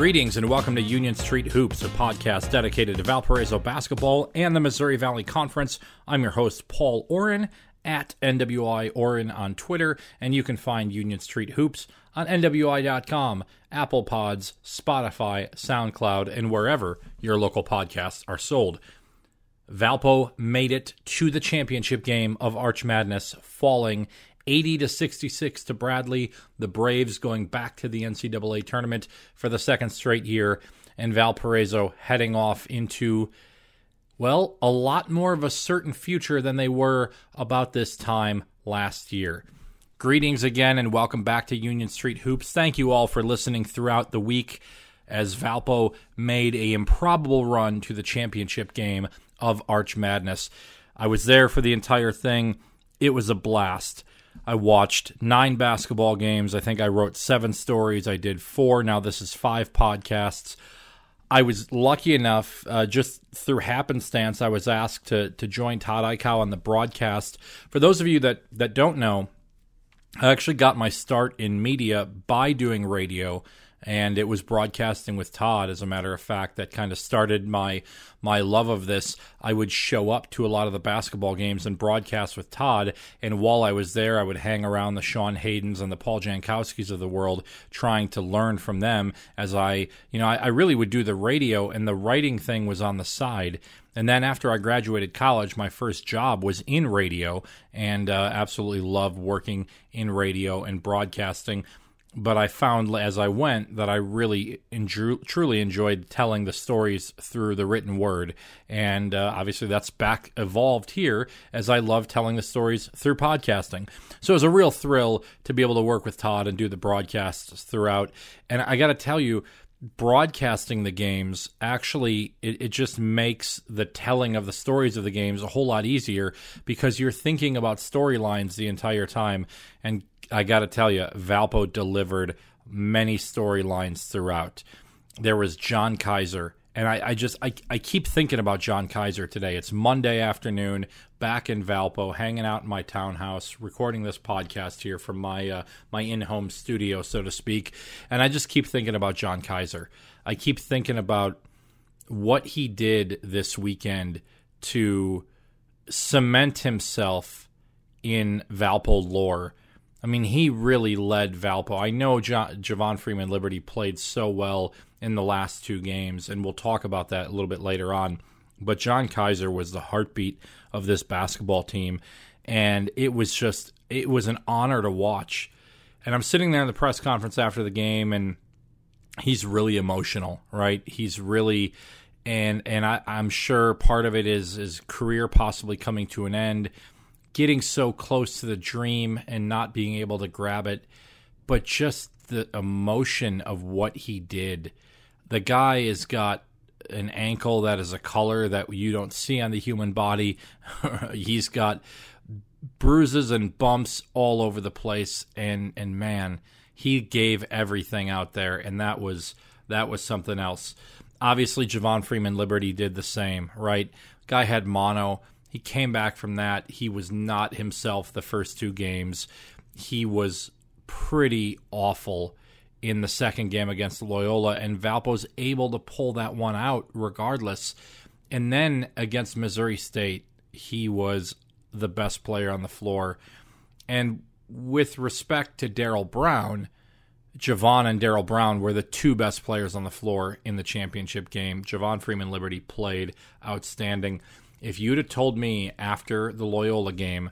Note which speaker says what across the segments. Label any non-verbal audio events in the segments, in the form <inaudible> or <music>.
Speaker 1: Greetings and welcome to Union Street Hoops, a podcast dedicated to Valparaiso basketball and the Missouri Valley Conference. I'm your host, Paul Oren, at NWI Oren on Twitter, and you can find Union Street Hoops on NWI.com, Apple Pods, Spotify, SoundCloud, and wherever your local podcasts are sold. Valpo made it to the championship game of Arch Madness, falling 80 to 66 to Bradley. The Braves going back to the NCAA tournament for the second straight year, and Valparaiso heading off into, well, a lot more of a certain future than they were about this time last year. Greetings again, and welcome back to Union Street Hoops. Thank you all for listening throughout the week as Valpo made a improbable run to the championship game of Arch Madness. I was there for the entire thing. It was a blast. I watched nine basketball games. I think I wrote seven stories. I did four. Now this is five podcasts. I was lucky enough, uh, just through happenstance, I was asked to to join Todd Eichow on the broadcast. For those of you that that don't know, I actually got my start in media by doing radio and it was broadcasting with Todd. As a matter of fact, that kind of started my my love of this. I would show up to a lot of the basketball games and broadcast with Todd, and while I was there, I would hang around the Sean Haydens and the Paul Jankowskis of the world, trying to learn from them. As I, you know, I, I really would do the radio, and the writing thing was on the side. And then after I graduated college, my first job was in radio, and uh, absolutely loved working in radio and broadcasting but I found as I went that I really enjoy, truly enjoyed telling the stories through the written word. And uh, obviously, that's back evolved here as I love telling the stories through podcasting. So it was a real thrill to be able to work with Todd and do the broadcasts throughout. And I got to tell you, broadcasting the games actually it, it, just makes the telling of the stories of the games a whole lot easier because you're thinking about storylines the entire time and I got to tell you, Valpo delivered many storylines throughout. There was John Kiser, and I, I, just I, I keep thinking about John Kiser today. It's Monday afternoon, back in Valpo, hanging out in my townhouse, recording this podcast here from my uh, my in home studio, so to speak. And I just keep thinking about John Kiser. I keep thinking about what he did this weekend to cement himself in Valpo lore I mean, he really led Valpo. I know jo- Javon Freeman Liberty played so well in the last two games, and we'll talk about that a little bit later on. But John Kiser was the heartbeat of this basketball team, and it was just it was an honor to watch. And I'm sitting there in the press conference after the game, and he's really emotional, right? He's really and and I, I'm sure part of it is his career possibly coming to an end getting so close to the dream and not being able to grab it, but just the emotion of what he did. The guy has got an ankle that is a color that you don't see on the human body. <laughs> He's got bruises and bumps all over the place and and man, he gave everything out there and that was that was something else. Obviously Javon Freeman Liberty did the same, right? Guy had mono he came back from that. He was not himself the first two games. He was pretty awful in the second game against Loyola, and Valpo's able to pull that one out regardless. And then against Missouri State, he was the best player on the floor. And with respect to Darrell Brown, Javon and Darrell Brown were the two best players on the floor in the championship game. Javon Freeman Liberty played outstanding. If you'd have told me after the Loyola game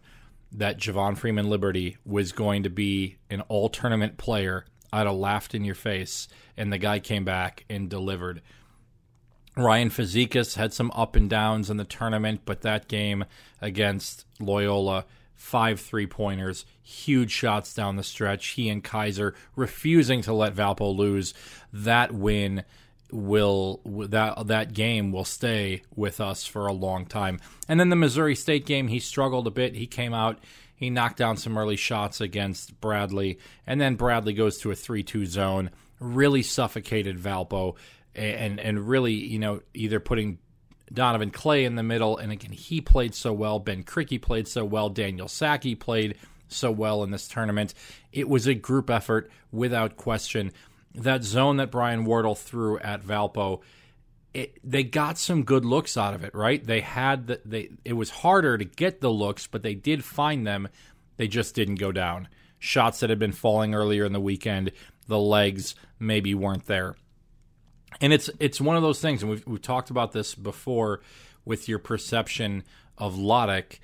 Speaker 1: that Javon Freeman Liberty was going to be an all tournament player, I'd have laughed in your face. And the guy came back and delivered. Ryan Fazekas had some up and downs in the tournament, but that game against Loyola, five three pointers, huge shots down the stretch. He and Kiser refusing to let Valpo lose. That win will that that game will stay with us for a long time. And then the Missouri State game, he struggled a bit. He came out, he knocked down some early shots against Bradley, and then Bradley goes to a three-two zone, really suffocated Valpo, and and really you know either putting Donovan Clay in the middle, and again he played so well. Ben Krikke played so well. Daniel Sackey played so well in this tournament. It was a group effort without question that zone that Brian Wardle threw at Valpo, it, they got some good looks out of it, right? They had the, they it was harder to get the looks, but they did find them. They just didn't go down. Shots that had been falling earlier in the weekend, the legs maybe weren't there. And it's it's one of those things, and we've we've talked about this before with your perception of Lottich.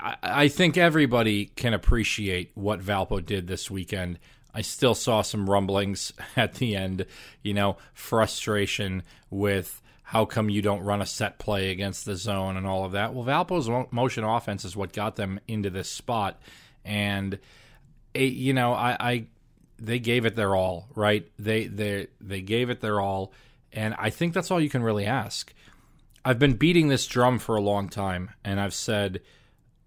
Speaker 1: I, I think everybody can appreciate what Valpo did this weekend. I still saw some rumblings <laughs> at the end, you know, frustration with how come you don't run a set play against the zone and all of that. Well, Valpo's motion offense is what got them into this spot, and it, you know, I, I they gave it their all, right? They they they gave it their all, and I think that's all you can really ask. I've been beating this drum for a long time, and I've said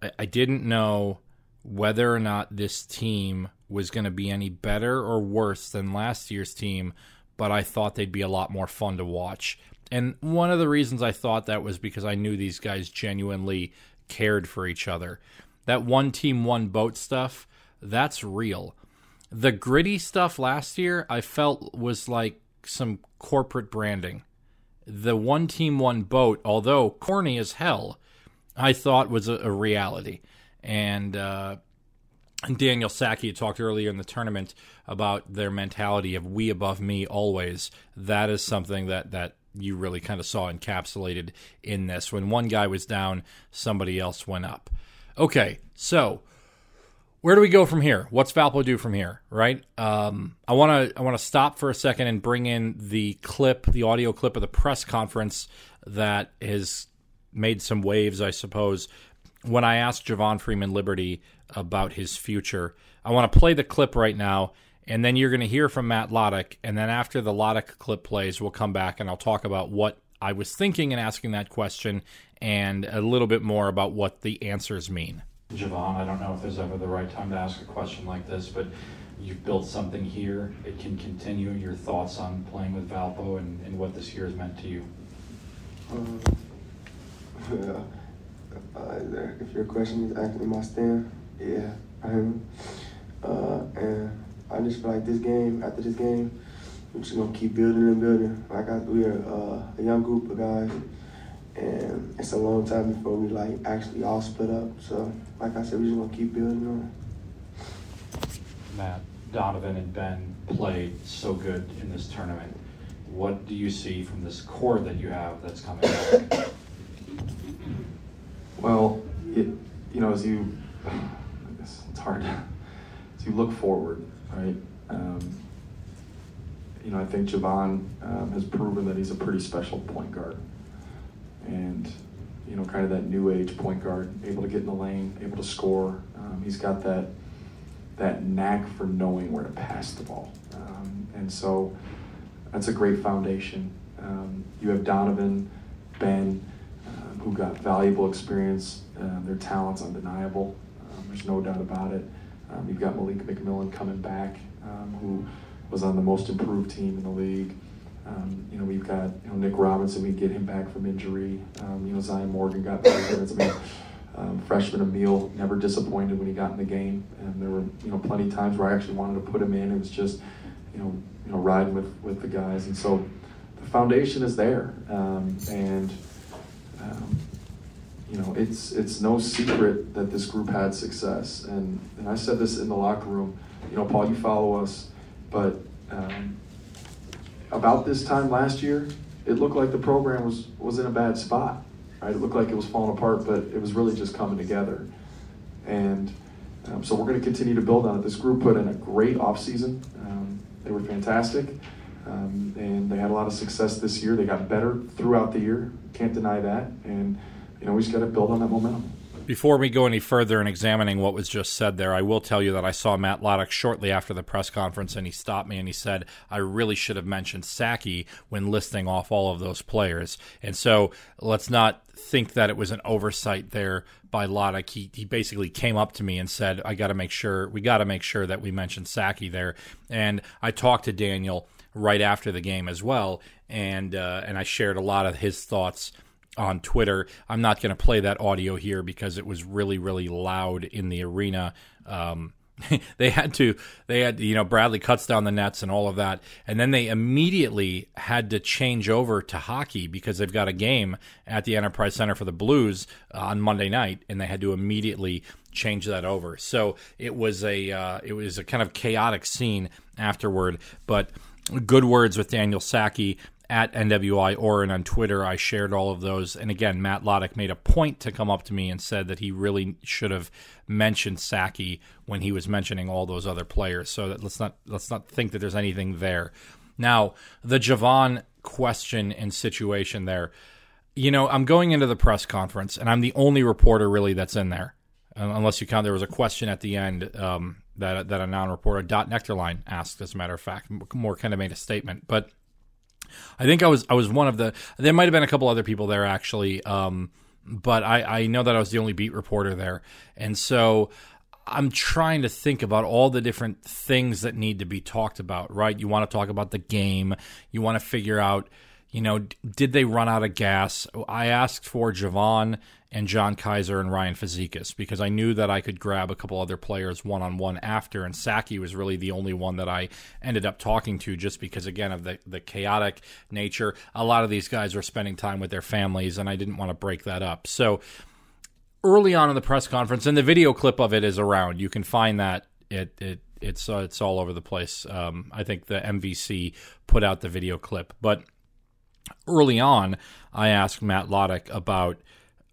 Speaker 1: I, I didn't know whether or not this team was going to be any better or worse than last year's team, but I thought they'd be a lot more fun to watch. And one of the reasons I thought that was because I knew these guys genuinely cared for each other. That one team, one boat stuff, that's real. The gritty stuff last year, I felt was like some corporate branding. The one team, one boat, although corny as hell, I thought was a, a reality. And uh, Daniel Sackey talked earlier in the tournament about their mentality of "we above me always." That is something that that you really kind of saw encapsulated in this. When one guy was down, somebody else went up. Okay, so where do we go from here? What's Valpo do from here? Right? Um, I want to I want to stop for a second and bring in the clip, the audio clip of the press conference that has made some waves, I suppose, when I asked Javon Freeman Liberty about his future. I want to play the clip right now, and then you're going to hear from Matt Lottich. And then after the Lottich clip plays, we'll come back and I'll talk about what I was thinking in asking that question and a little bit more about what the answers mean. Javon, I don't know if there's ever the right time to ask a question like this, but you've built something here. It can continue. Your thoughts on playing with Valpo and, and what this year has meant to you?
Speaker 2: Um, <laughs> yeah. Uh, if your question is actually my stand, yeah, I am. Uh, and I just feel like this game, after this game, we're just gonna keep building and building. Like I, we are uh, a young group of guys, and it's a long time before we like actually all split up. So, like I said, we're just gonna keep building on.
Speaker 1: Matt, Donovan, and Ben played so good in this tournament. What do you see from this core that you have that's coming back?
Speaker 3: Well, it, you know, as you it's <laughs> to you look forward, right? Um, you know, I think Javon um, has proven that he's a pretty special point guard, and you know, kind of that new age point guard, able to get in the lane, able to score. Um, he's got that that knack for knowing where to pass the ball, um, and so that's a great foundation. Um, you have Donovan, Ben, uh, who got valuable experience. Uh, their talent's undeniable. There's no doubt about it. Um, you've got Malik McMillan coming back, um, who was on the most improved team in the league. Um, you know, we've got you know Nick Robinson. We get him back from injury. Um, you know, Zion Morgan got back. I mean, um, freshman Emil never disappointed when he got in the game, and there were you know plenty of times where I actually wanted to put him in. It was just you know you know riding with with the guys, and so the foundation is there, um, and you know, it's it's no secret that this group had success, and and I said this in the locker room. You know, Paul, you follow us, but um, about this time last year, it looked like the program was was in a bad spot. Right? It looked like it was falling apart, but it was really just coming together, and um, so we're going to continue to build on it. This group put in a great offseason. Um, they were fantastic. Um, and they had a lot of success this year. They got better throughout the year. Can't deny that. And you know, we just got to build on that momentum.
Speaker 1: Before we go any further in examining what was just said there, I will tell you that I saw Matt Lottich shortly after the press conference, and he stopped me and he said, I really should have mentioned Sackey when listing off all of those players. And so let's not think that it was an oversight there by Lottich. He, he basically came up to me and said, I got to make sure, we got to make sure that we mention Sackey there. And I talked to Daniel right after the game as well, and, uh, and I shared a lot of his thoughts on Twitter. I'm not going to play that audio here because it was really, really loud in the arena. Um, <laughs> they had to they had you know Bradley cuts down the nets and all of that and then they immediately had to change over to hockey because they've got a game at the Enterprise Center for the Blues uh, on Monday night and they had to immediately change that over so it was a uh, it was a kind of chaotic scene afterward but good words with Daniel Sackey at NWI Oren on Twitter. I shared all of those. And again, Matt Lottich made a point to come up to me and said that he really should have mentioned Sackey when he was mentioning all those other players. So that let's not let's not think that there's anything there. Now, the Javon question and situation there. You know, I'm going into the press conference, and I'm the only reporter really that's in there, unless you count there was a question at the end um, that that a non-reporter Dot Nectarline asked. As a matter of fact, more kind of made a statement, but I think I was I was one of the. There might have been a couple other people there actually, um, but I, I know that I was the only beat reporter there, and so I'm trying to think about all the different things that need to be talked about. Right? You want to talk about the game. You want to figure out you know, did they run out of gas? I asked for Javon and John Kiser and Ryan Fazekas because I knew that I could grab a couple other players one on one after, and Sackey was really the only one that I ended up talking to just because, again, of the, the chaotic nature. A lot of these guys were spending time with their families, and I didn't want to break that up. So early on in the press conference, and the video clip of it is around, you can find that it, it it's uh, it's all over the place. Um, I think the MVC put out the video clip, but early on, I asked Matt Lottich about.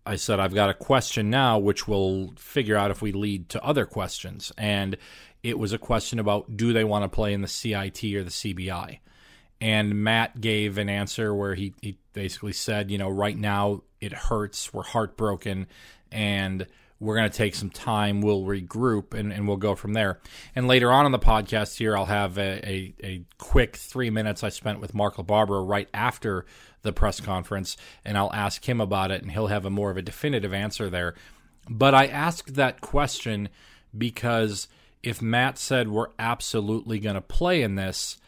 Speaker 1: I said, I've got a question now, which will figure out if we lead to other questions. And it was a question about do they want to play in the CIT or the CBI? And Matt gave an answer where he, he basically said, you know, right now it hurts, we're heartbroken, and we're going to take some time. We'll regroup and, and we'll go from there. And later on in the podcast here, I'll have a, a, a quick three minutes I spent with Mark LaBarbera right after the press conference, and I'll ask him about it, and he'll have a more of a definitive answer there. But I asked that question because if Matt said we're absolutely going to play in this,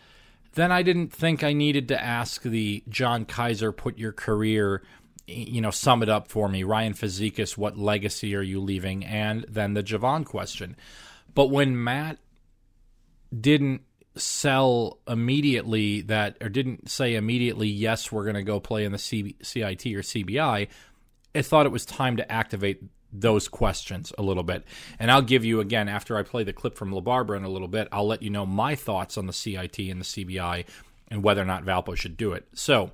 Speaker 1: then I didn't think I needed to ask the John Kiser put your career you know, sum it up for me. Ryan Fazekas, what legacy are you leaving? And then the Javon question. But when Matt didn't sell immediately that, or didn't say immediately, yes, we're going to go play in the C- CIT or CBI, I thought it was time to activate those questions a little bit. And I'll give you, again, after I play the clip from LaBarbera in a little bit, I'll let you know my thoughts on the CIT and the CBI and whether or not Valpo should do it. So,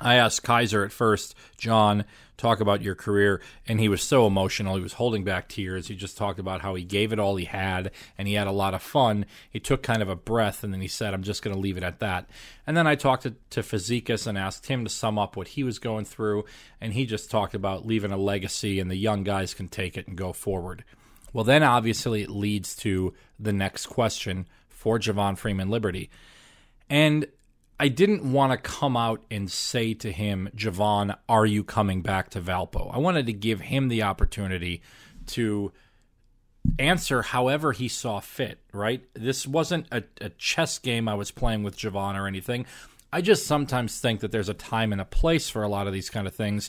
Speaker 1: I asked Kiser at first, John, talk about your career, and he was so emotional. He was holding back tears. He just talked about how he gave it all he had and he had a lot of fun. He took kind of a breath and then he said, I'm just going to leave it at that. And then I talked to, to Fazekas and asked him to sum up what he was going through, and he just talked about leaving a legacy and the young guys can take it and go forward. Well, then obviously it leads to the next question for Javon Freeman Liberty. And I didn't want to come out and say to him, Javon, are you coming back to Valpo? I wanted to give him the opportunity to answer however he saw fit, right? This wasn't a, a chess game I was playing with Javon or anything. I just sometimes think that there's a time and a place for a lot of these kind of things.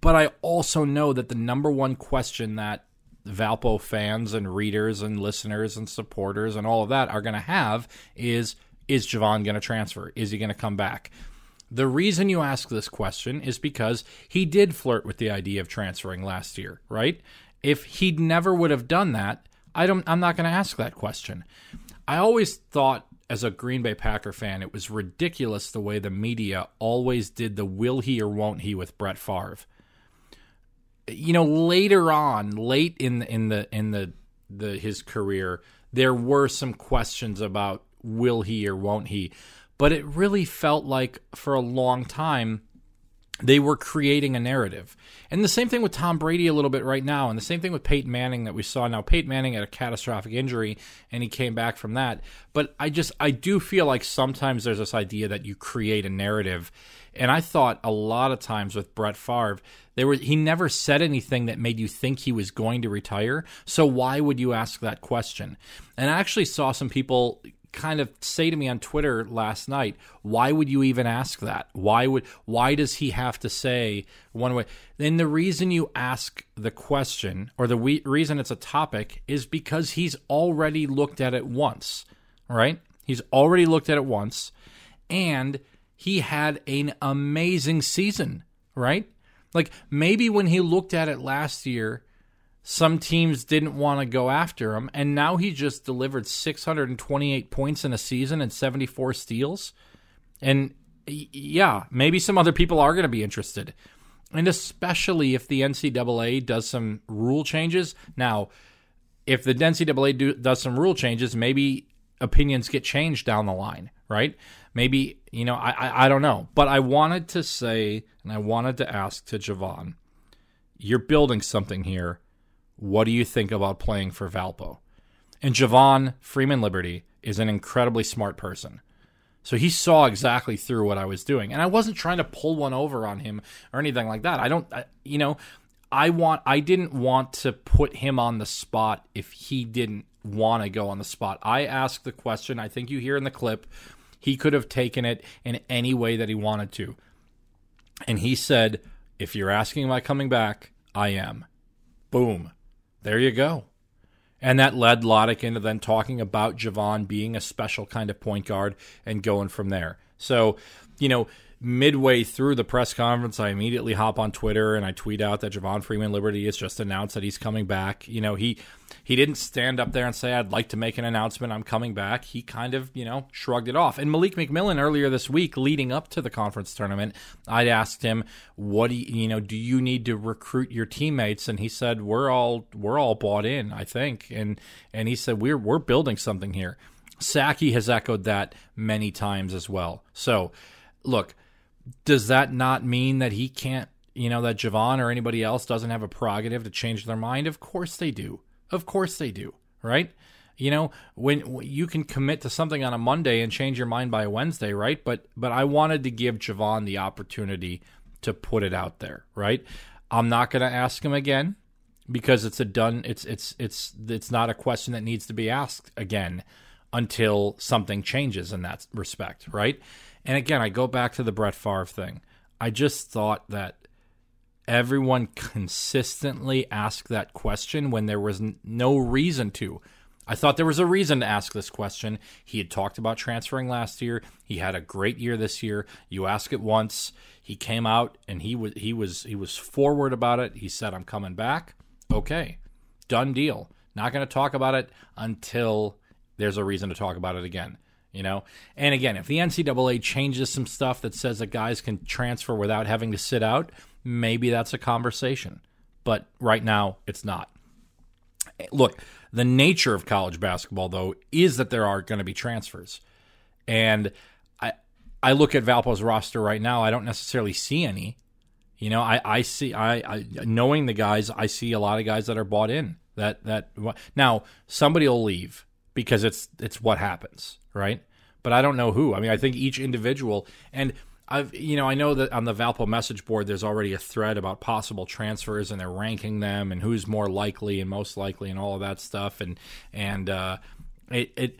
Speaker 1: But I also know that the number one question that Valpo fans and readers and listeners and supporters and all of that are going to have is is Javon going to transfer? Is he going to come back? The reason you ask this question is because he did flirt with the idea of transferring last year, right? If he never would have done that, I don't I'm not going to ask that question. I always thought as a Green Bay Packer fan, it was ridiculous the way the media always did the will he or won't he with Brett Favre. You know, later on, late in the, in the in the the his career, there were some questions about will he or won't he? But it really felt like for a long time they were creating a narrative. And the same thing with Tom Brady a little bit right now, and the same thing with Peyton Manning that we saw now. Peyton Manning had a catastrophic injury and he came back from that. But I just I do feel like sometimes there's this idea that you create a narrative. And I thought a lot of times with Brett Favre, there was he never said anything that made you think he was going to retire. So why would you ask that question? And I actually saw some people kind of say to me on Twitter last night, why would you even ask that? Why would why does he have to say one way? Then the reason you ask the question or the we, reason it's a topic is because he's already looked at it once, right? He's already looked at it once and he had an amazing season, right? Like maybe when he looked at it last year, some teams didn't want to go after him, and now he just delivered 628 points in a season and 74 steals. And yeah, maybe some other people are going to be interested. And especially if the NCAA does some rule changes. Now, if the NCAA do, does some rule changes, maybe opinions get changed down the line, right? Maybe, you know, I, I, I don't know. But I wanted to say, and I wanted to ask to Javon, you're building something here what do you think about playing for Valpo? And Javon Freeman Liberty is an incredibly smart person. So he saw exactly through what I was doing. And I wasn't trying to pull one over on him or anything like that. I don't, I, you know, I want, I didn't want to put him on the spot if he didn't want to go on the spot. I asked the question. I think you hear in the clip, he could have taken it in any way that he wanted to. And he said, if you're asking I coming back, I am. Boom. There you go. And that led Lottich into then talking about Javon being a special kind of point guard and going from there. So, you know, midway through the press conference, I immediately hop on Twitter and I tweet out that Javon Freeman Liberty has just announced that he's coming back. You know, he he didn't stand up there and say, I'd like to make an announcement, I'm coming back. He kind of, you know, shrugged it off. And Malik McMillan earlier this week, leading up to the conference tournament, I'd asked him, What do you, you know, do you need to recruit your teammates? And he said, We're all we're all bought in, I think. And and he said, We're we're building something here. Sackey has echoed that many times as well. So look, does that not mean that he can't, you know, that Javon or anybody else doesn't have a prerogative to change their mind? Of course they do. Of course they do, right? You know, when you can commit to something on a Monday and change your mind by a Wednesday, right? But but I wanted to give Javon the opportunity to put it out there, right? I'm not going to ask him again because it's a done it's it's it's it's not a question that needs to be asked again until something changes in that respect, right? And again, I go back to the Brett Favre thing. I just thought that everyone consistently asked that question when there was n- no reason to. I thought there was a reason to ask this question. He had talked about transferring last year. He had a great year this year. You ask it once. He came out and he was he was he was forward about it. He said, "I'm coming back." Okay, done deal. Not going to talk about it until there's a reason to talk about it again you know? And again if the ncaa changes some stuff that says that guys can transfer without having to sit out maybe that's a conversation. But right now it's not. Look the nature of college basketball though is that there are going to be transfers. And i i look at valpo's roster right now i don't necessarily see any. You know i i see i, I knowing the guys i see a lot of guys that are bought in that that now somebody will leave because it's it's what happens, right? But I don't know who. I mean, I think each individual and I've you know I know that on the Valpo message board there's already a thread about possible transfers and they're ranking them and who's more likely and most likely and all of that stuff and and uh, it it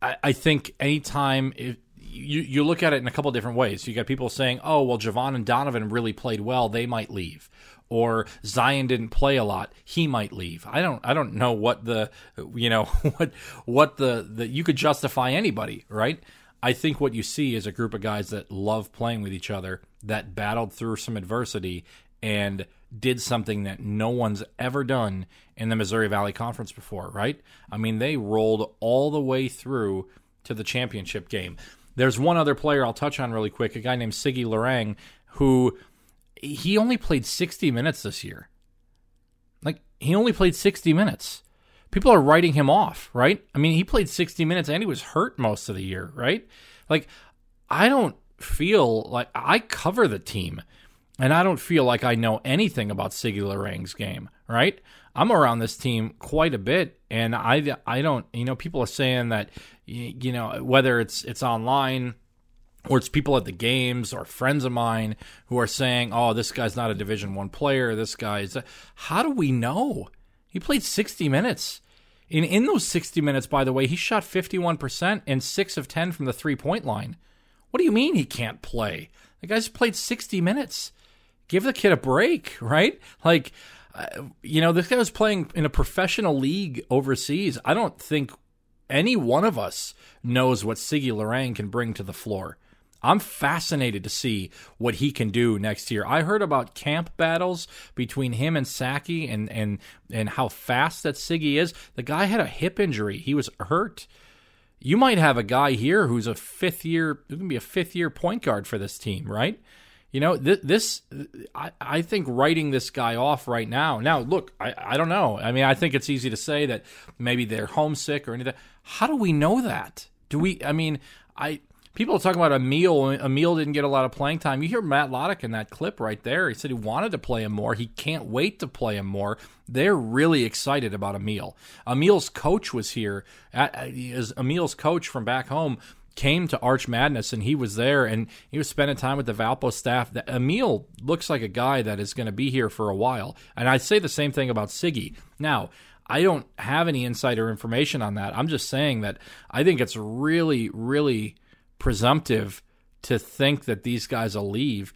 Speaker 1: I, I think anytime it, you you look at it in a couple different ways. You got people saying, "Oh, well, Javon and Donovan really played well; they might leave." Or Zion didn't play a lot, he might leave. I don't I don't know what the you know <laughs> what what the the you could justify anybody, right? I think what you see is a group of guys that love playing with each other that battled through some adversity and did something that no one's ever done in the Missouri Valley Conference before, right? I mean, they rolled all the way through to the championship game. There's one other player I'll touch on really quick, a guy named Siggy Lorang, who he only played 60 minutes this year. Like, he only played 60 minutes. People are writing him off, right? I mean, he played 60 minutes and he was hurt most of the year, right? Like, I don't feel like I cover the team and I don't feel like I know anything about Siggy Lorang's game, right? I'm around this team quite a bit, and I I don't you know people are saying that you know whether it's it's online or it's people at the games or friends of mine who are saying, "Oh, this guy's not a Division One player. This guy's." How do we know? He played 60 minutes In in those 60 minutes, by the way, he shot 51% and 6 of 10 from the three-point line. What do you mean he can't play? The guy's played 60 minutes. Give the kid a break, <laughs> right? Like uh, you know, this guy was playing in a professional league overseas. I don't think any one of us knows what Sigi Lorang can bring to the floor. I'm fascinated to see what he can do next year. I heard about camp battles between him and Sackey and and and how fast that Siggy is. The guy had a hip injury. He was hurt. You might have a guy here who's a fifth year, who can be a fifth year point guard for this team, right? You know, th- this, I, I think writing this guy off right now. Now, look, I, I don't know. I mean, I think it's easy to say that maybe they're homesick or anything. How do we know that? Do we, I mean, I, people are talking about Emil. Emil didn't get a lot of playing time. You hear Matt Lottich in that clip right there. He said he wanted to play him more. He can't wait to play him more. They're really excited about Emil. Emil's coach was here. As Emil's coach from back home came to Arch Madness and he was there and he was spending time with the Valpo staff. Emil looks like a guy that is going to be here for a while. And I say the same thing about Siggy. Now, I don't have any insider information on that. I'm just saying that I think it's really, really presumptive to think that these guys will leave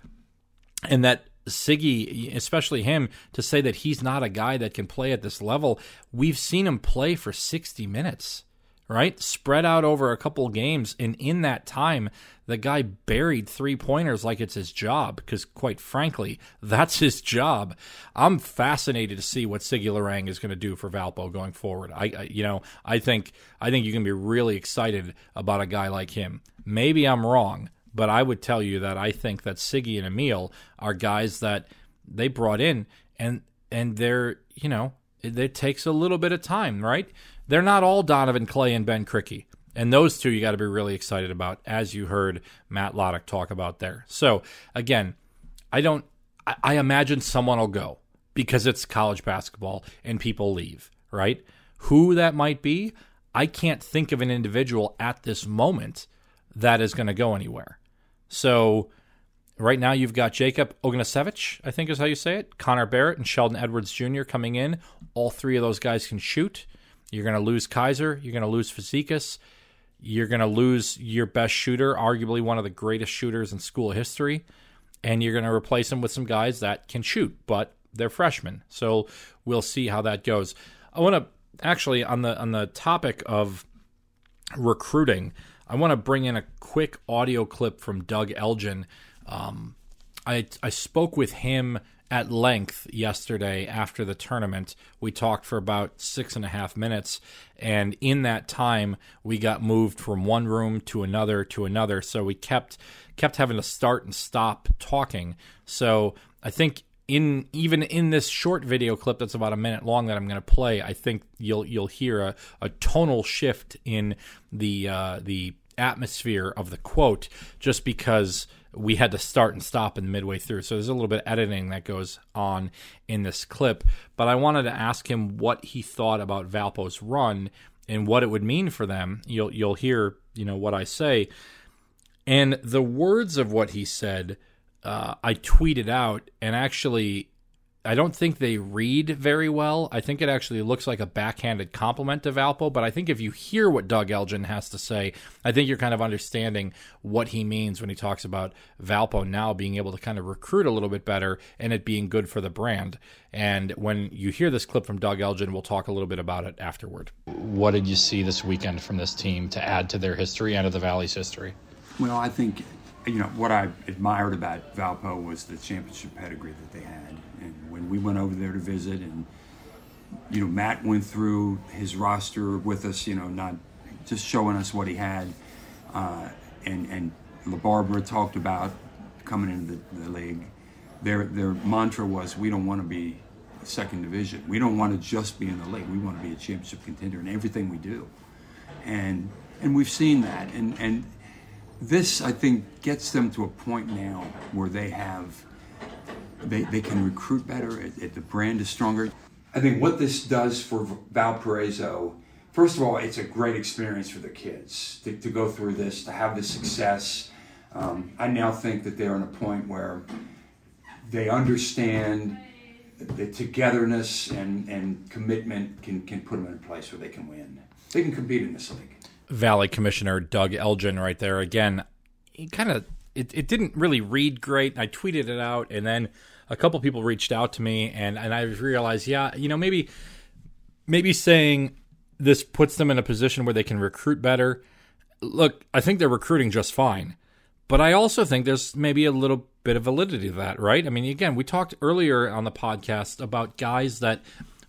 Speaker 1: and that Siggy, especially him, to say that he's not a guy that can play at this level. We've seen him play for 60 minutes, right? Spread out over a couple games. And in that time, the guy buried three pointers like it's his job, because quite frankly, <laughs> that's his job. I'm fascinated to see what Sigi Lorang is going to do for Valpo going forward. I, I, you know, I think I think you can be really excited about a guy like him. Maybe I'm wrong, but I would tell you that I think that Siggy and Emil are guys that they brought in and and they're you know it, it takes a little bit of time, right? They're not all Donovan Clay and Ben Krikke. And those two you got to be really excited about, as you heard Matt Lottich talk about there. So again, I don't. I, I imagine someone will go because it's college basketball and people leave, right? Who that might be, I can't think of an individual at this moment that is going to go anywhere. So right now you've got Jacob Ognacevic, I think is how you say it, Connor Barrett and Sheldon Edwards Jr. coming in. All three of those guys can shoot. You're going to lose Kiser. You're going to lose Fazekas. You're going to lose your best shooter, arguably one of the greatest shooters in school history. And you're going to replace him with some guys that can shoot, but they're freshmen. So we'll see how that goes. I want to actually on the on the topic of recruiting. I want to bring in a quick audio clip from Doug Elgin. Um, I, I spoke with him at length yesterday after the tournament. We talked for about six and a half minutes, and in that time, we got moved from one room to another to another. So we kept kept having to start and stop talking. So I think in even in this short video clip that's about a minute long that I'm going to play, I think you'll you'll hear a, a tonal shift in the uh, the atmosphere of the quote just because we had to start and stop in the midway through. So there's a little bit of editing that goes on in this clip. But I wanted to ask him what he thought about Valpo's run and what it would mean for them. You'll you'll hear you know what I say, and the words of what he said. Uh, I tweeted out, and actually, I don't think they read very well. I think it actually looks like a backhanded compliment to Valpo, but I think if you hear what Doug Elgin has to say, I think you're kind of understanding what he means when he talks about Valpo now being able to kind of recruit a little bit better and it being good for the brand. And when you hear this clip from Doug Elgin, we'll talk a little bit about it afterward. What did you see this weekend from this team to add to their history and to the Valley's history?
Speaker 4: Well, I think you know what I admired about Valpo was the championship pedigree that they had And when we went over there to visit, and you know, Matt went through his roster with us. You know, not just showing us what he had, uh, and and LaBarbera talked about coming into the, the league. Their their mantra was, we don't want to be second division. We don't want to just be in the league. We want to be a championship contender in everything we do, and and we've seen that. And and this I think gets them to a point now where they have they, they can recruit better. It, it, the brand is stronger. I think what this does for Valparaiso, first of all, it's a great experience for the kids to, to go through this, to have this success. Um, I now think that they're in a point where they understand the togetherness and, and commitment can, can put them in a place where they can win. They can compete in this league.
Speaker 1: Valley Commissioner Doug Elgin right there again. He kind of it, it didn't really read great. I tweeted it out, and then a couple people reached out to me, and and I realized, yeah, you know, maybe maybe saying this puts them in a position where they can recruit better. Look, I think they're recruiting just fine, but I also think there's maybe a little bit of validity to that, right? I mean, again, we talked earlier on the podcast about guys that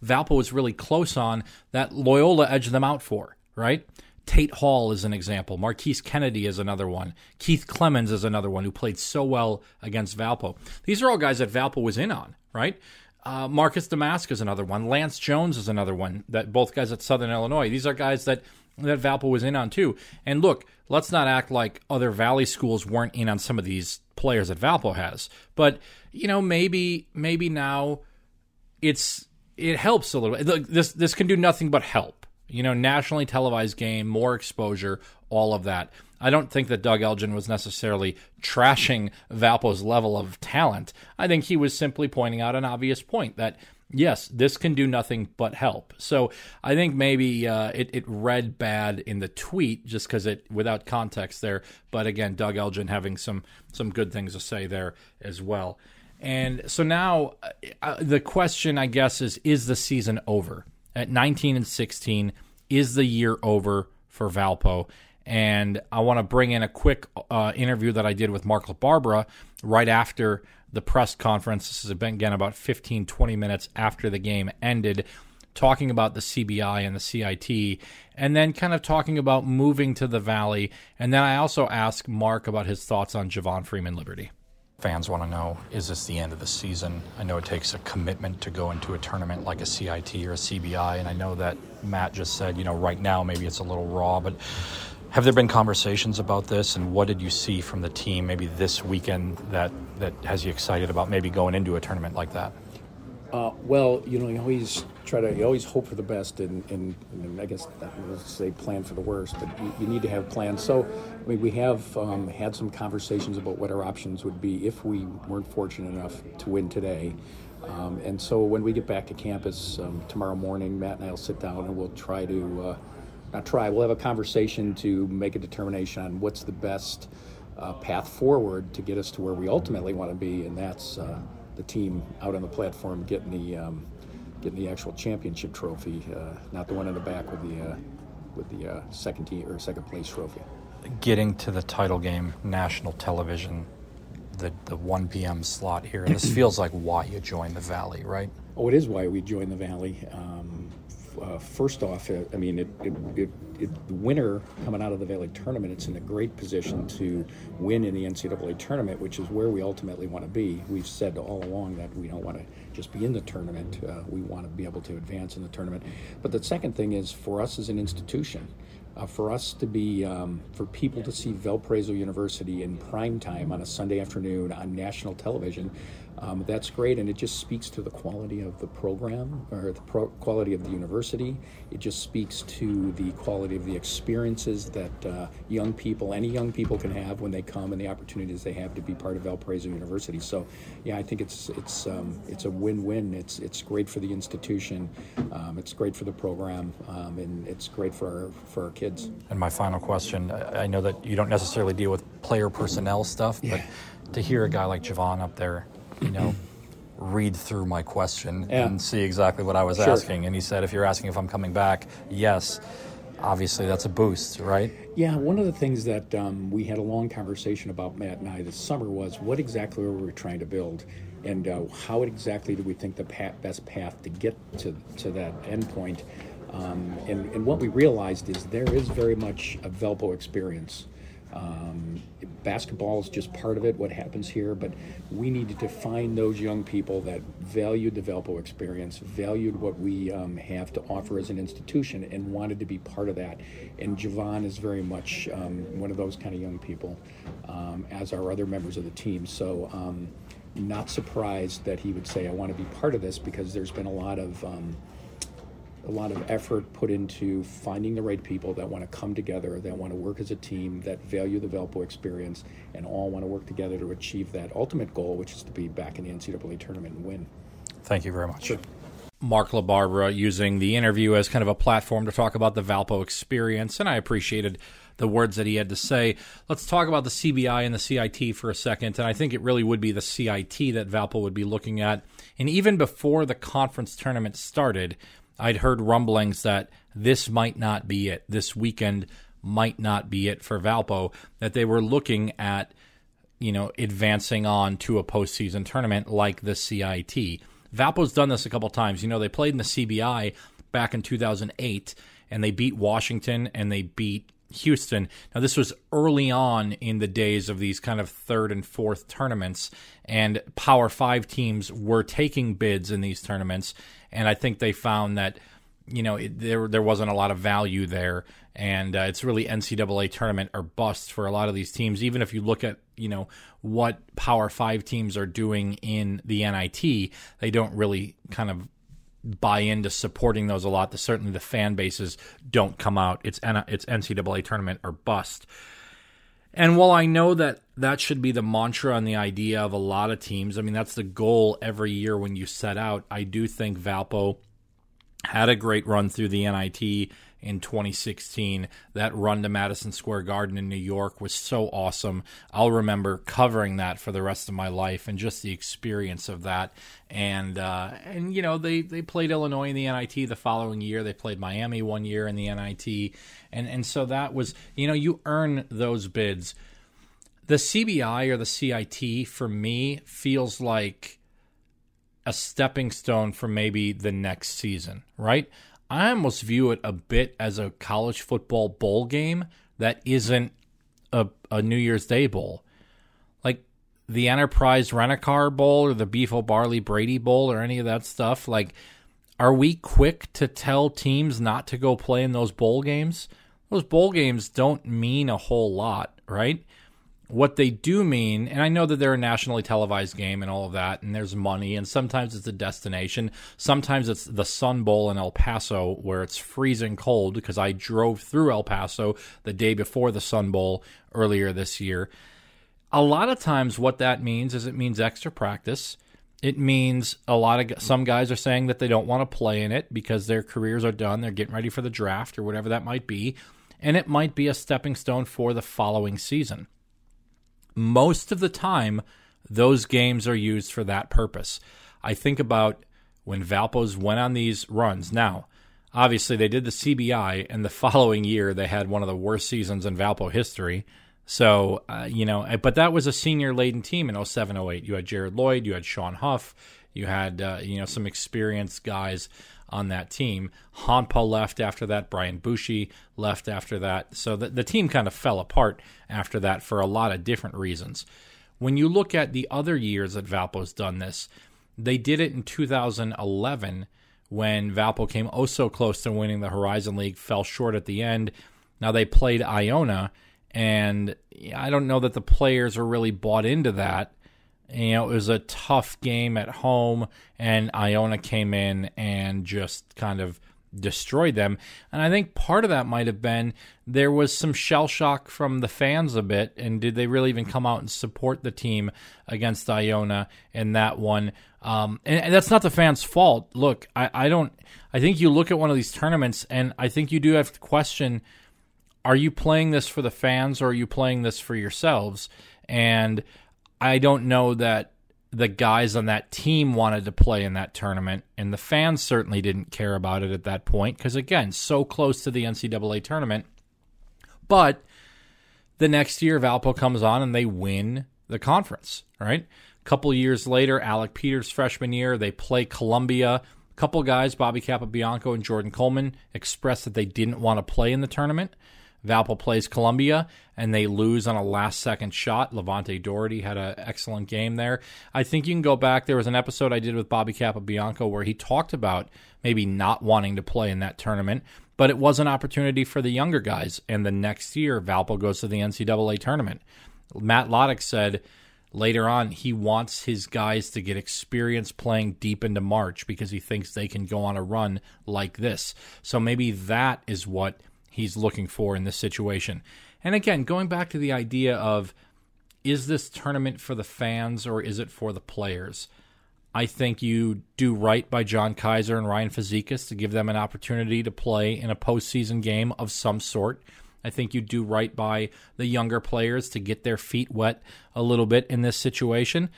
Speaker 1: Valpo was really close on that Loyola edged them out for, right? Tate Hall is an example. Marquise Kennedy is another one. Keith Clemons is another one who played so well against Valpo. These are all guys that Valpo was in on, right? Uh, Marcus Domask is another one. Lance Jones is another one. That both guys at Southern Illinois. These are guys that that Valpo was in on too. And look, let's not act like other Valley schools weren't in on some of these players that Valpo has. But you know, maybe maybe now it's it helps a little bit. This this can do nothing but help you know, nationally televised game, more exposure, all of that. I don't think that Doug Elgin was necessarily trashing Valpo's level of talent. I think he was simply pointing out an obvious point that yes, this can do nothing but help. So I think maybe uh, it, it read bad in the tweet just because it without context there. But again, Doug Elgin having some some good things to say there as well. And so now uh, uh the question, I guess, is: Is the season over? At 19 and 16 is the year over for Valpo. And I want to bring in a quick uh, interview that I did with Mark LaBarbera right after the press conference. This been, again, about 15, 20 minutes after the game ended, talking about the CBI and the CIT, and then kind of talking about moving to the Valley. And then I also asked Mark about his thoughts on Javon Freeman Liberty. Fans want to know is this the end of the season? I know it takes a commitment to go into a tournament like a CIT or a CBI, and I know that Matt just said, you know, right now maybe it's a little raw, but have there been conversations about this, and what did you see from the team maybe this weekend that, that has you excited about maybe going into a tournament like that?
Speaker 5: Uh, well, you know, you always try to, you always hope for the best, and, and, and I guess I would say plan for the worst, but you, you, need to have plans. So, I mean, we have um, had some conversations about what our options would be if we weren't fortunate enough to win today. Um, and so, when we get back to campus um, tomorrow morning, Matt and I will sit down and we'll try to, uh, not try, we'll have a conversation to make a determination on what's the best uh, path forward to get us to where we ultimately want to be, and that's uh, the team out on the platform getting the um, getting the actual championship trophy, uh, not the one in the back with the uh, with the uh, second team or second place trophy.
Speaker 1: Getting to the title game, national television, the the 1 p.m. slot here. This <clears throat> feels like why you joined the Valley, right?
Speaker 5: Oh, it is why we joined the Valley. Um, uh, first off, uh, I mean, it, it, it, it, the winner coming out of the Valley tournament, it's in a great position to win in the NCAA tournament, which is where we ultimately want to be. We've said all along that we don't want to just be in the tournament. Uh, we want to be able to advance in the tournament. But the second thing is for us as an institution, uh, for us to be, um, for people to see Valparaiso University in prime time on a Sunday afternoon on national television, um, that's great, and it just speaks to the quality of the program or the pro- quality of the university. It just speaks to the quality of the experiences that uh, young people, any young people, can have when they come, and the opportunities they have to be part of Valparaiso University. So, yeah, I think it's it's um, it's a win-win. It's it's great for the institution, um, it's great for the program, um, and it's great for our, for our kids.
Speaker 1: And my final question: I know that you don't necessarily deal with player personnel stuff, but to hear a guy like Javon up there you know, read through my question yeah. and see exactly what I was sure. asking. And he said, if you're asking if I'm coming back, yes. Obviously, that's a boost, right?
Speaker 5: Yeah, one of the things that um, we had a long conversation about, Matt and I, this summer was what exactly were we trying to build? And uh, how exactly do we think the path, best path to get to, to that endpoint? Um, and, and what we realized is there is very much a Valpo experience. Um, basketball is just part of it, what happens here, but we needed to find those young people that valued the Valpo experience, valued what we um, have to offer as an institution, and wanted to be part of that. And Javon is very much um, one of those kind of young people, um, as are other members of the team. So, um, not surprised that he would say, I want to be part of this because there's been a lot of um, a lot of effort put into finding the right people that want to come together, that want to work as a team, that value the Valpo experience, and all want to work together to achieve that ultimate goal, which is to be back in the NCAA tournament and win.
Speaker 1: Thank you very much. Mark LaBarbera using the interview as kind of a platform to talk about the Valpo experience, and I appreciated the words that he had to say. Let's talk about the CBI and the CIT for a second, and I think it really would be the CIT that Valpo would be looking at. And even before the conference tournament started, I'd heard rumblings that this might not be it. This weekend might not be it for Valpo, that they were looking at, you know, advancing on to a postseason tournament like the CIT. Valpo's done this a couple times. You know, they played in the CBI back in 2008 and they beat Washington and they beat Houston. Now, this was early on in the days of these kind of third and fourth tournaments, and Power Five teams were taking bids in these tournaments. And I think they found that you know it, there there wasn't a lot of value there, and uh, it's really NCAA tournament or bust for a lot of these teams. Even if you look at you know what Power Five teams are doing in the NIT, they don't really kind of buy into supporting those a lot. The, certainly the fan bases don't come out. It's it's NCAA tournament or bust. And while I know that that should be the mantra and the idea of a lot of teams, I mean that's the goal every year when you set out. I do think Valpo had a great run through the NIT in 2016. That run to Madison Square Garden in New York was so awesome. I'll remember covering that for the rest of my life and just the experience of that. And uh, and you know they they played Illinois in the NIT the following year. They played Miami one year in the NIT, and and so that was you know you earn those bids. The CBI or the CIT for me feels like a stepping stone for maybe the next season, right? I almost view it a bit as a college football bowl game that isn't a, a New Year's Day bowl. Like the Enterprise Rent a Car Bowl or the Beef O'Barley Brady Bowl or any of that stuff. Like, are we quick to tell teams not to go play in those bowl games? Those bowl games don't mean a whole lot, right? What they do mean, and I know that they're a nationally televised game and all of that, and there's money, and sometimes it's a destination. Sometimes it's the Sun Bowl in El Paso where it's freezing cold because I drove through El Paso the day before the Sun Bowl earlier this year. A lot of times, what that means is it means extra practice. It means a lot of some guys are saying that they don't want to play in it because their careers are done. They're getting ready for the draft or whatever that might be. And it might be a stepping stone for the following season most of the time, those games are used for that purpose. I think about when Valpo's went on these runs. Now, obviously, they did the CBI, and the <laughs> following year they had one of the worst seasons in Valpo history. So, uh, you know, but that was a senior laden team in 07 08. You had Jared Lloyd, you had Shawn Huff, you had, uh, you know, some experienced guys on that team. Haanpää left after that. Brian Bushi left after that. So the, the team kind of fell apart after that for a lot of different reasons. When you look at the other years that Valpo's done this, they did it in 2011 when Valpo came oh so close to winning the Horizon League, fell short at the end. Now they played Iona, and I don't know that the players were really bought into that. You know, it was a tough game at home, and Iona came in and just kind of destroyed them. And I think part of that might have been there was some shell shock from the fans a bit. And did they really even come out and support the team against Iona in that one? Um, and, and, that's not the fans' fault. Look, I, I don't. I think you look at one of these tournaments, and I think you do have to question: Are you playing this for the fans, or are you playing this for yourselves? And I don't know that the guys on that team wanted to play in that tournament, and the fans certainly didn't care about it at that point because, again, so close to the NCAA tournament. But the next year, Valpo comes on and they win the conference, right? A couple years later, Alec Peters' freshman year, they play Columbia. A couple guys, Bobby Capobianco and Jordan Coleman, expressed that they didn't want to play in the tournament. Valpo plays Columbia and they lose on a last second shot. LaVonte Dority had an excellent game there. I think you can go back. There was an episode I did with Bobby Capobianco where he talked about maybe not wanting to play in that tournament, but it was an opportunity for the younger guys. And the next year, Valpo goes to the NCAA tournament. Matt Lottich said later on he wants his guys to get experience playing deep into March because he thinks they can go on a run like this. So maybe that is what he's looking for in this situation. And again, going back to the idea of is this tournament for the fans or is it for the players? I think you do right by John Kiser and Ryan Fazekas to give them an opportunity to play in a postseason game of some sort. I think you do right by the younger players to get their feet wet a little bit in this situation.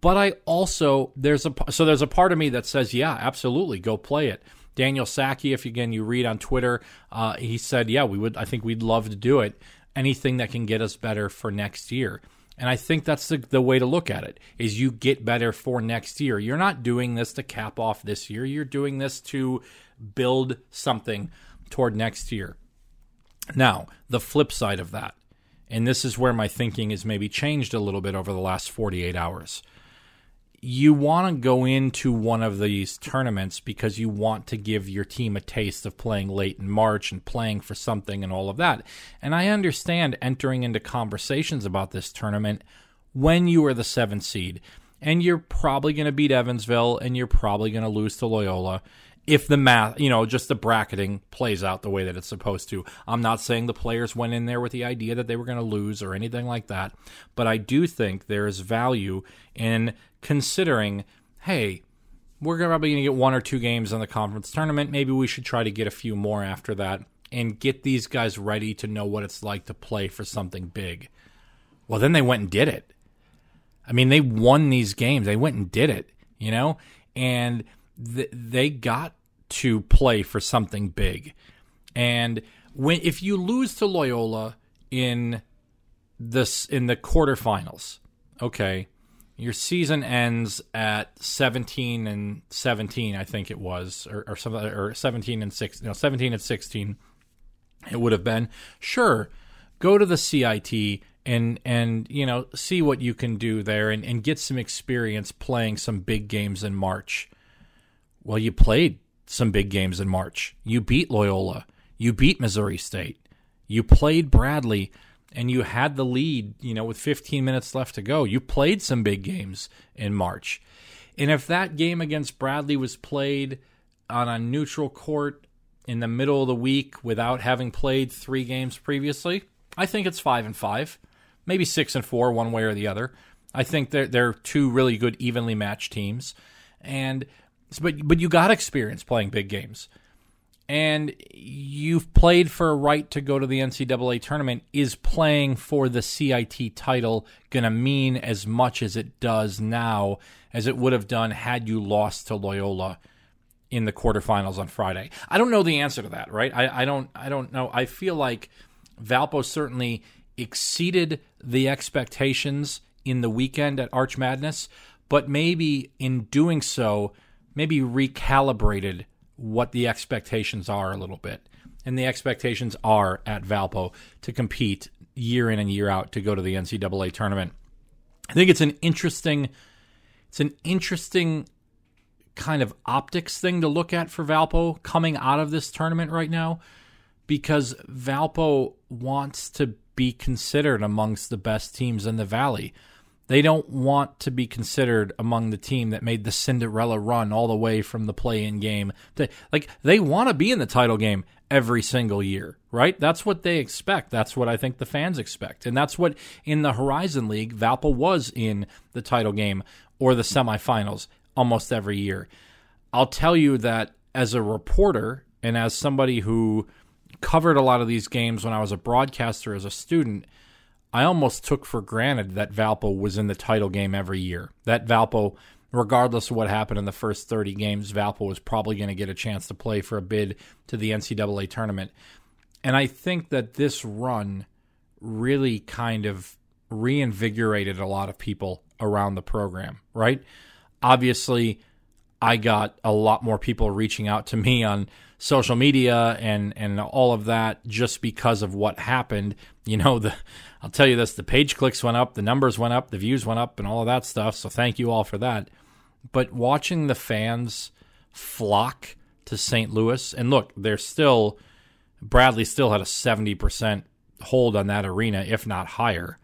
Speaker 1: But I also there's a so there's a part of me that says, yeah, absolutely, go play it. Daniel Sackey, if again you read on Twitter, uh, he said, yeah, we would. I think we'd love to do it. Anything that can get us better for next year. And I think that's the, the way to look at it is you get better for next year. You're not doing this to cap off this year. You're doing this to build something toward next year. Now, the flip side of that, and this is where my thinking has maybe changed a little bit over the last 48 hours you want to go into one of these tournaments because you want to give your team a taste of playing late in March and playing for something and all of that. And I understand entering into conversations about this tournament when you are the seventh seed and you're probably going to beat Evansville and you're probably going to lose to Loyola if the math, you know, just the bracketing plays out the way that it's supposed to. I'm not saying the players went in there with the idea that they were going to lose or anything like that, but I do think there is value in considering, hey, we're probably going to get one or two games in the conference tournament. Maybe we should try to get a few more after that and get these guys ready to know what it's like to play for something big. Well, then they went and did it. I mean, they won these games. They went and did it, you know? And th- they got to play for something big. And when if you lose to Loyola in this in the quarterfinals, okay, your season ends at 17 and 17, I think it was, or, or something, or 17 and 6, you know, 17 and 16. It would have been sure. Go to the CIT and and you know see what you can do there and, and get some experience playing some big games in March. Well, you played some big games in March. You beat Loyola. You beat Missouri State. You played Bradley and you had the lead, you know, with 15 minutes left to go. You played some big games in March. And if that game against Bradley was played on a neutral court in the middle of the week without having played 3 games previously, I think it's 5 and 5, maybe 6 and 4 one way or the other. I think they're they're two really good evenly matched teams. And but but you got experience playing big games and you've played for a right to go to the NCAA tournament, is playing for the CIT title going to mean as much as it does now as it would have done had you lost to Loyola in the quarterfinals on Friday? I don't know the answer to that, right? I, I don't I don't know. I feel like Valpo certainly exceeded the expectations in the weekend at Arch Madness, but maybe in doing so, maybe recalibrated what the expectations are a little bit. And the expectations are at Valpo to compete year in and year out to go to the NCAA tournament. I think it's an interesting it's an interesting kind of optics thing to look at for Valpo coming out of this tournament right now because Valpo wants to be considered amongst the best teams in the valley. They don't want to be considered among the team that made the Cinderella run all the way from the play-in game. They, like they want to be in the title game every single year, right? That's what they expect. That's what I think the fans expect. And that's what in the Horizon League Valpo was in the title game or the semifinals almost every year. I'll tell you that as a reporter and as somebody who covered a lot of these games when I was a broadcaster as a student, I almost took for granted that Valpo was in the title game every year. That Valpo, regardless of what happened in the first 30 games, Valpo was probably going to get a chance to play for a bid to the NCAA tournament. And I think that this run really kind of reinvigorated a lot of people around the program, right? Obviously, I got a lot more people reaching out to me on social media and and all of that just because of what happened. You know, the I'll tell you this: the page clicks went up, the numbers went up, the views went up, and all of that stuff. So thank you all for that. But watching the fans flock to St. Louis, and look, they're still Bradley still had a seventy percent hold on that arena, if not higher.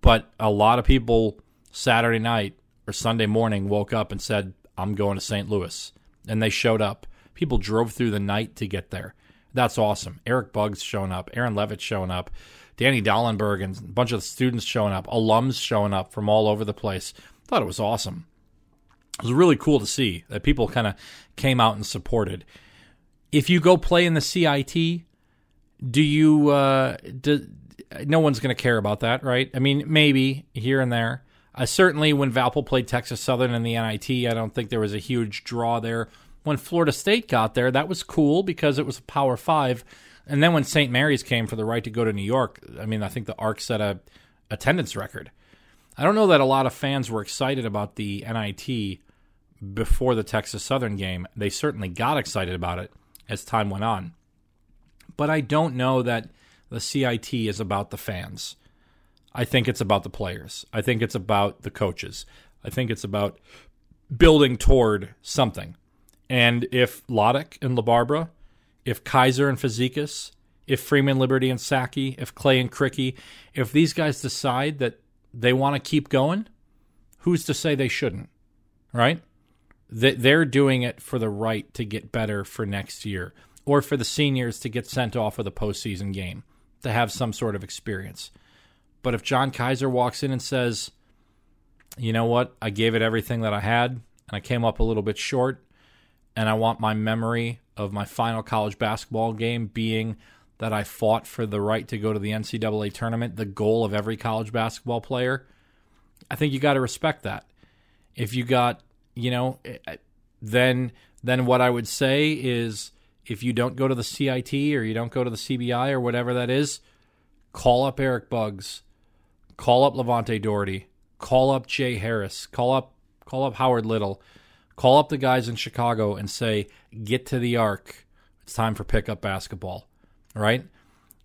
Speaker 1: But a lot of people Saturday night or Sunday morning woke up and said, I'm going to St. Louis. And they showed up. People drove through the night to get there. That's awesome. Eric Buggs showing up, Aaron Levitt showing up, Danny Dallenberg and a bunch of students showing up, alums showing up from all over the place. Thought it was awesome. It was really cool to see that people kind of came out and supported. If you go play in the CIT, do you? Uh, do, no one's going to care about that, right? I mean, maybe here and there. Uh, certainly, when Valpo played Texas Southern in the NIT, I don't think there was a huge draw there. When Florida State got there, that was cool because it was a Power Five. And then when St. Mary's came for the right to go to New York, I mean, I think the Arc set a attendance record. I don't know that a lot of fans were excited about the NIT before the Texas Southern game. They certainly got excited about it as time went on. But I don't know that the CIT is about the fans. I think it's about the players. I think it's about the coaches. I think it's about building toward something. And if Lottich and LaBarbera if Kiser and Fazekas, if Freeman, Liberty, and Sackey, if Clay and Krikke, if these guys decide that they want to keep going, who's to say they shouldn't? Right? They're doing it for the right to get better for next year, or for the seniors to get sent off with a postseason game to have some sort of experience. But if John Kiser walks in and says, you know what, I gave it everything that I had, and I came up a little bit short, and I want my memory of my final college basketball game being that I fought for the right to go to the NCAA tournament, the goal of every college basketball player. I think you got to respect that. If you got, you know, eh, eh, then then what I would say is if you don't go to the CIT or you don't go to the CBI or whatever that is, call up Eric Buggs, call up LaVonte Dority, call up Jay Harris, call up call up Howard Little, Call up the guys in Chicago and say, get to the arc. It's time for pickup basketball. Right?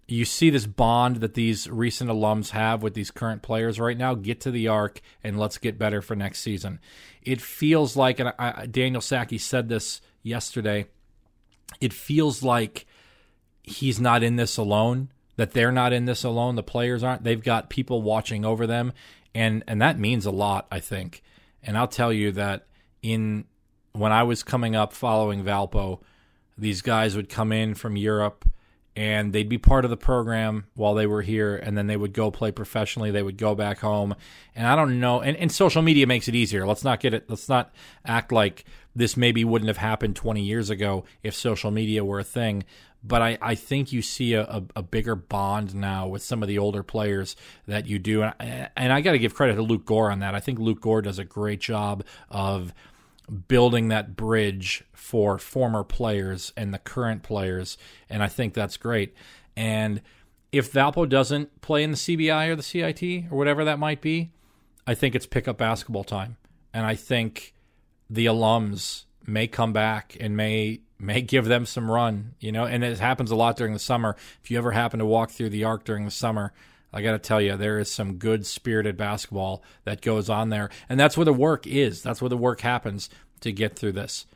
Speaker 1: You see this bond that these recent alums have with these current players right now. Get to the arc and let's get better for next season. It feels like, and I, Daniel Sackey said this yesterday, it feels like he's not in this alone that they're not in this alone the players aren't they've got people watching over them and and that means a lot i think and i'll tell you that in when I was coming up following Valpo, these guys would come in from Europe and they'd be part of the program while they were here and then they would go play professionally they would go back home and i don't know and, and social media makes it easier let's not get it let's not act like this maybe wouldn't have happened 20 years ago if social media were a thing but I, I think you see a, a, a, bigger bond now with some of the older players that you do. And, and I got to give credit to Luke Gore on that. I think Luke Gore does a great job of building that bridge for former players and the current players, and I think that's great. And if Valpo doesn't play in the CBI or the CIT or whatever that might be, I think it's pickup basketball time, and I think the alums may come back and may may <laughs> give them some run, you know. And it happens a lot during the summer. If you ever happen to walk through the arc during the summer, I got to tell you, there is some good spirited basketball that goes on there. And that's where the work is. That's where the work happens to get through this.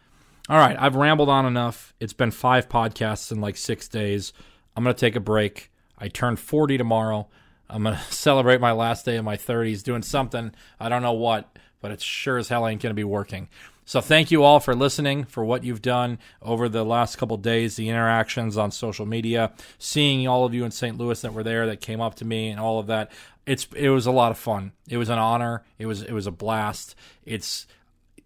Speaker 1: All right, I've rambled on enough. It's been five podcasts in like six days. I'm going to take a break. I turn 40 tomorrow. I'm going <laughs> to celebrate my last day of my 30s doing something. I don't know what, but it's sure as hell ain't going to be working. So thank you all for listening, for what you've done over the last couple days, the interactions on social media, seeing all of you in St. Louis that were there, that came up to me, and all of that. It's it was a lot of fun. It was an honor. It was it was a blast. It's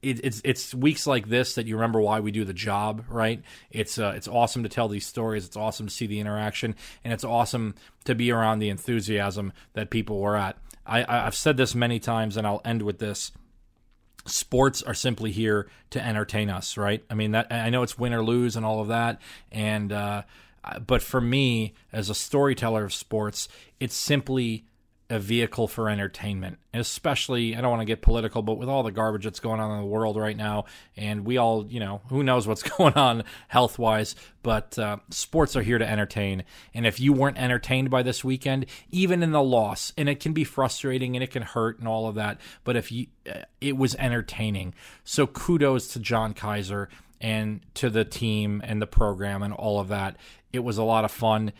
Speaker 1: it, it's it's weeks like this that you remember why we do the job, right? It's uh, it's awesome to tell these stories. It's awesome to see the interaction, and it's awesome to be around the enthusiasm that people were at. I, I've said this many times, and I'll end with this sports are simply here to entertain us, right? I mean, that I know it's win or lose and all of that, and uh, but for me, as a storyteller of sports, it's simply a vehicle for entertainment. Especially, I don't want to get political, but with all the garbage that's going on in the world right now, and we all, you know, who knows what's <laughs> going on health wise, but uh, sports are here to entertain. And if you weren't entertained by this weekend, even in the loss, and it can be frustrating and it can hurt and all of that, but if you, uh, it was entertaining. So kudos to John Kiser and to the team and the program and all of that. It was a lot of fun.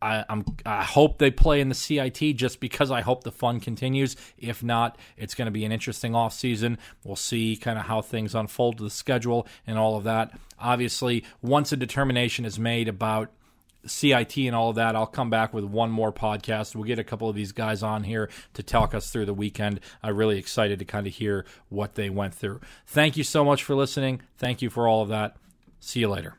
Speaker 1: I, am I hope they play in the CIT just because I hope the fun continues. If not, it's going to be an interesting off season. We'll see kind of how things unfold to the schedule and all of that. Obviously, once a determination is made about CIT and all of that, I'll come back with one more podcast. We'll get a couple of these guys on here to talk us through the weekend. I'm really excited to kind of hear what they went through. Thank you so much for listening. Thank you for all of that. See you later.